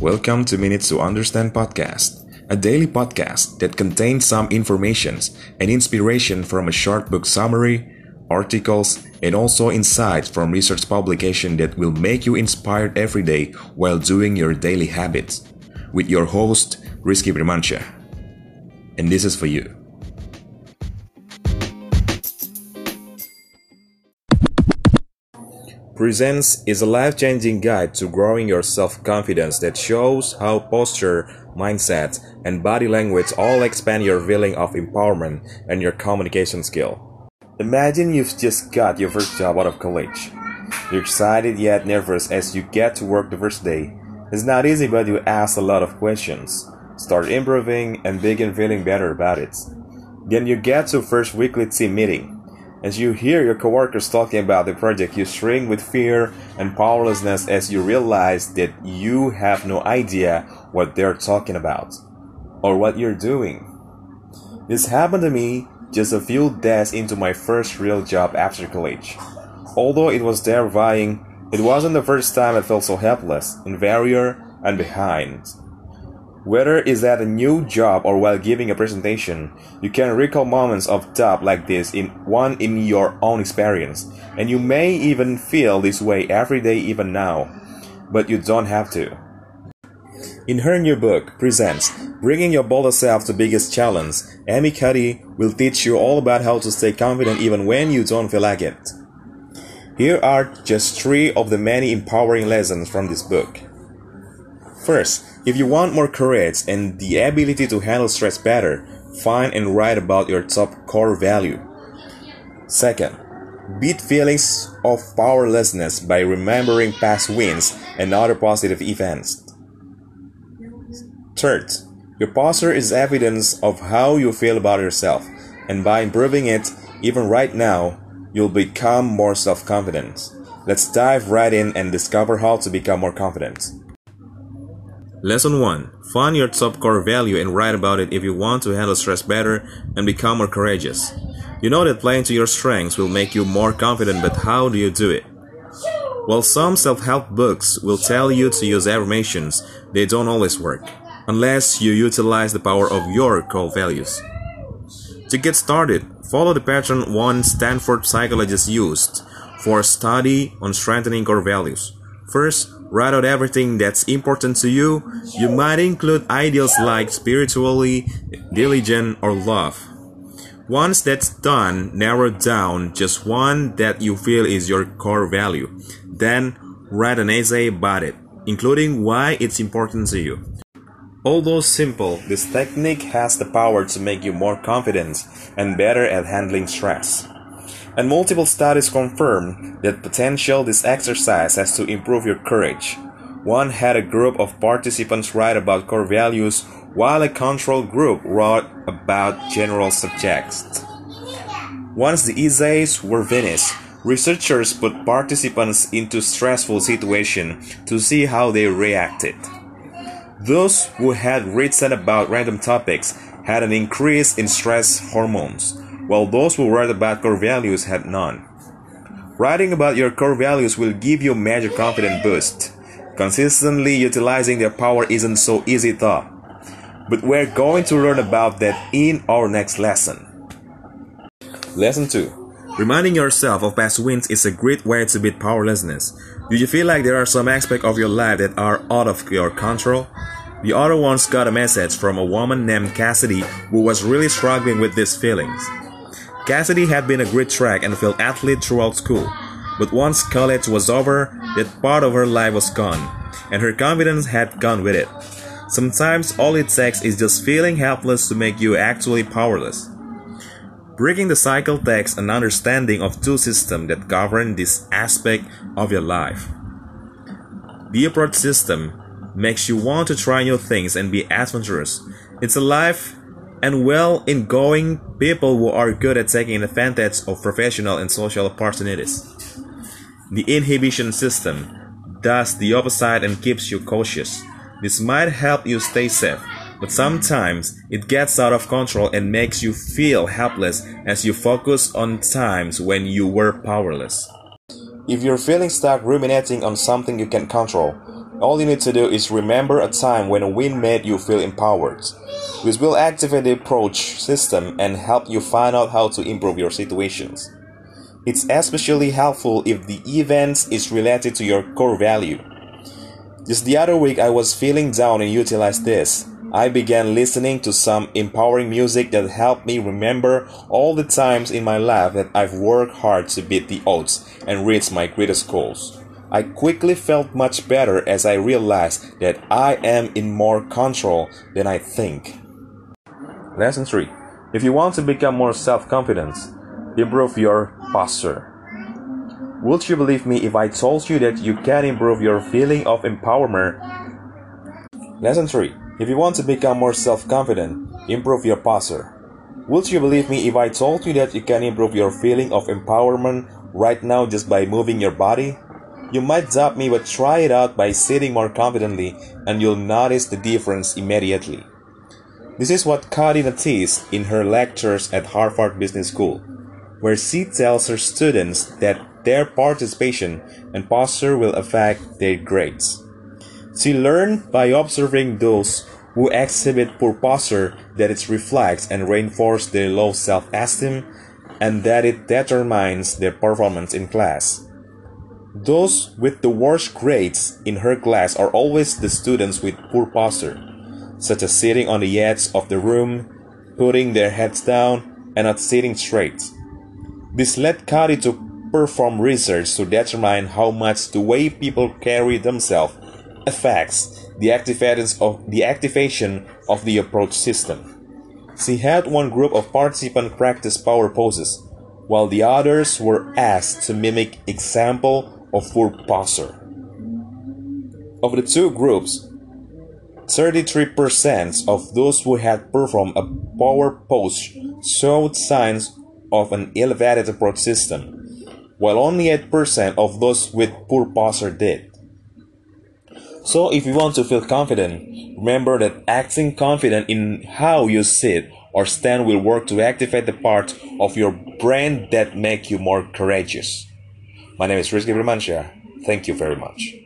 Welcome to Minutes to Understand podcast, a daily podcast that contains some informations and inspiration from a short book summary, articles, and also insights from research publication that will make you inspired every day while doing your daily habits. With your host, Rizky Primansyah. And this is for you. Presence is a life changing guide to growing your self confidence that shows how posture, mindset, and body language all expand your feeling of empowerment and your communication skill. Imagine you've just got your first job out of college. You're excited yet nervous as you get to work the first day. It's not easy, but you ask a lot of questions, start improving, and begin feeling better about it. Then you get to first weekly team meeting. As you hear your coworkers talking about the project, you shrink with fear and powerlessness as you realize that you have no idea what they're talking about or what you're doing. This happened to me just a few days into my first real job after college. Although it was terrifying, it wasn't the first time I felt so helpless, inferior, and behind. Whether it's at a new job or while giving a presentation, you can recall moments of doubt like this in one in your own experience, and you may even feel this way every day even now, but you don't have to. In her new book, Presence Bringing Your Bolder Self to Biggest Challenge, Amy Cuddy will teach you all about how to stay confident even when you don't feel like it. Here are just three of the many empowering lessons from this book. First, if you want more courage and the ability to handle stress better, find and write about your top core value. Second, beat feelings of powerlessness by remembering past wins and other positive events. Third, your posture is evidence of how you feel about yourself, and by improving it, even right now, you'll become more self confident. Let's dive right in and discover how to become more confident. Lesson 1 Find your top core value and write about it if you want to handle stress better and become more courageous. You know that playing to your strengths will make you more confident, but how do you do it? While some self help books will tell you to use affirmations, they don't always work unless you utilize the power of your core values. To get started, follow the pattern one Stanford psychologist used for a study on strengthening core values. First, write out everything that's important to you. You might include ideals like spiritually, diligent, or love. Once that's done, narrow down just one that you feel is your core value. Then write an essay about it, including why it's important to you. Although simple, this technique has the power to make you more confident and better at handling stress and multiple studies confirm that potential this exercise has to improve your courage. One had a group of participants write about core values while a control group wrote about general subjects. Once the essays were finished, researchers put participants into stressful situations to see how they reacted. Those who had written about random topics had an increase in stress hormones, while those who write about core values had none. Writing about your core values will give you a major confidence boost. Consistently utilizing their power isn't so easy though. But we're going to learn about that in our next lesson. Lesson 2. Reminding yourself of past wins is a great way to beat powerlessness. Do you feel like there are some aspects of your life that are out of your control? The other once got a message from a woman named Cassidy who was really struggling with these feelings. Cassidy had been a great track and field athlete throughout school, but once college was over, that part of her life was gone, and her confidence had gone with it. Sometimes all it takes is just feeling helpless to make you actually powerless. Breaking the cycle takes an understanding of two systems that govern this aspect of your life. The approach system makes you want to try new things and be adventurous. It's a life and well in going people who are good at taking advantage of professional and social opportunities. The inhibition system does the opposite and keeps you cautious. This might help you stay safe, but sometimes it gets out of control and makes you feel helpless as you focus on times when you were powerless. If you're feeling stuck ruminating on something you can control, All you need to do is remember a time when a win made you feel empowered. This will activate the approach system and help you find out how to improve your situations. It's especially helpful if the event is related to your core value. Just the other week, I was feeling down and utilized this. I began listening to some empowering music that helped me remember all the times in my life that I've worked hard to beat the odds and reach my greatest goals. I quickly felt much better as I realized that I am in more control than I think. Lesson 3 If you want to become more self confident, improve your posture. Would you believe me if I told you that you can improve your feeling of empowerment? Lesson 3 If you want to become more self confident, improve your posture. Would you believe me if I told you that you can improve your feeling of empowerment right now just by moving your body? You might doubt me, but try it out by sitting more confidently and you'll notice the difference immediately. This is what Cuddy noticed in her lectures at Harvard Business School, where she tells her students that their participation and posture will affect their grades. She learned by observing those who exhibit poor posture that it reflects and reinforces their low self-esteem and that it determines their performance in class. Those with the worst grades in her class are always the students with poor posture such as sitting on the edge of the room, putting their heads down, and not sitting straight. This led Cuddy to perform research to determine how much the way people carry themselves affects the of the activation of the approach system. She had one group of participants practice power poses, while the others were asked to mimic example of poor posture. Of the two groups, 33% of those who had performed a power pose showed signs of an elevated approach system, while only 8% of those with poor posture did. So, if you want to feel confident, remember that acting confident in how you sit or stand will work to activate the part of your brain that make you more courageous. My name is Rizky Primansyah. Thank you very much.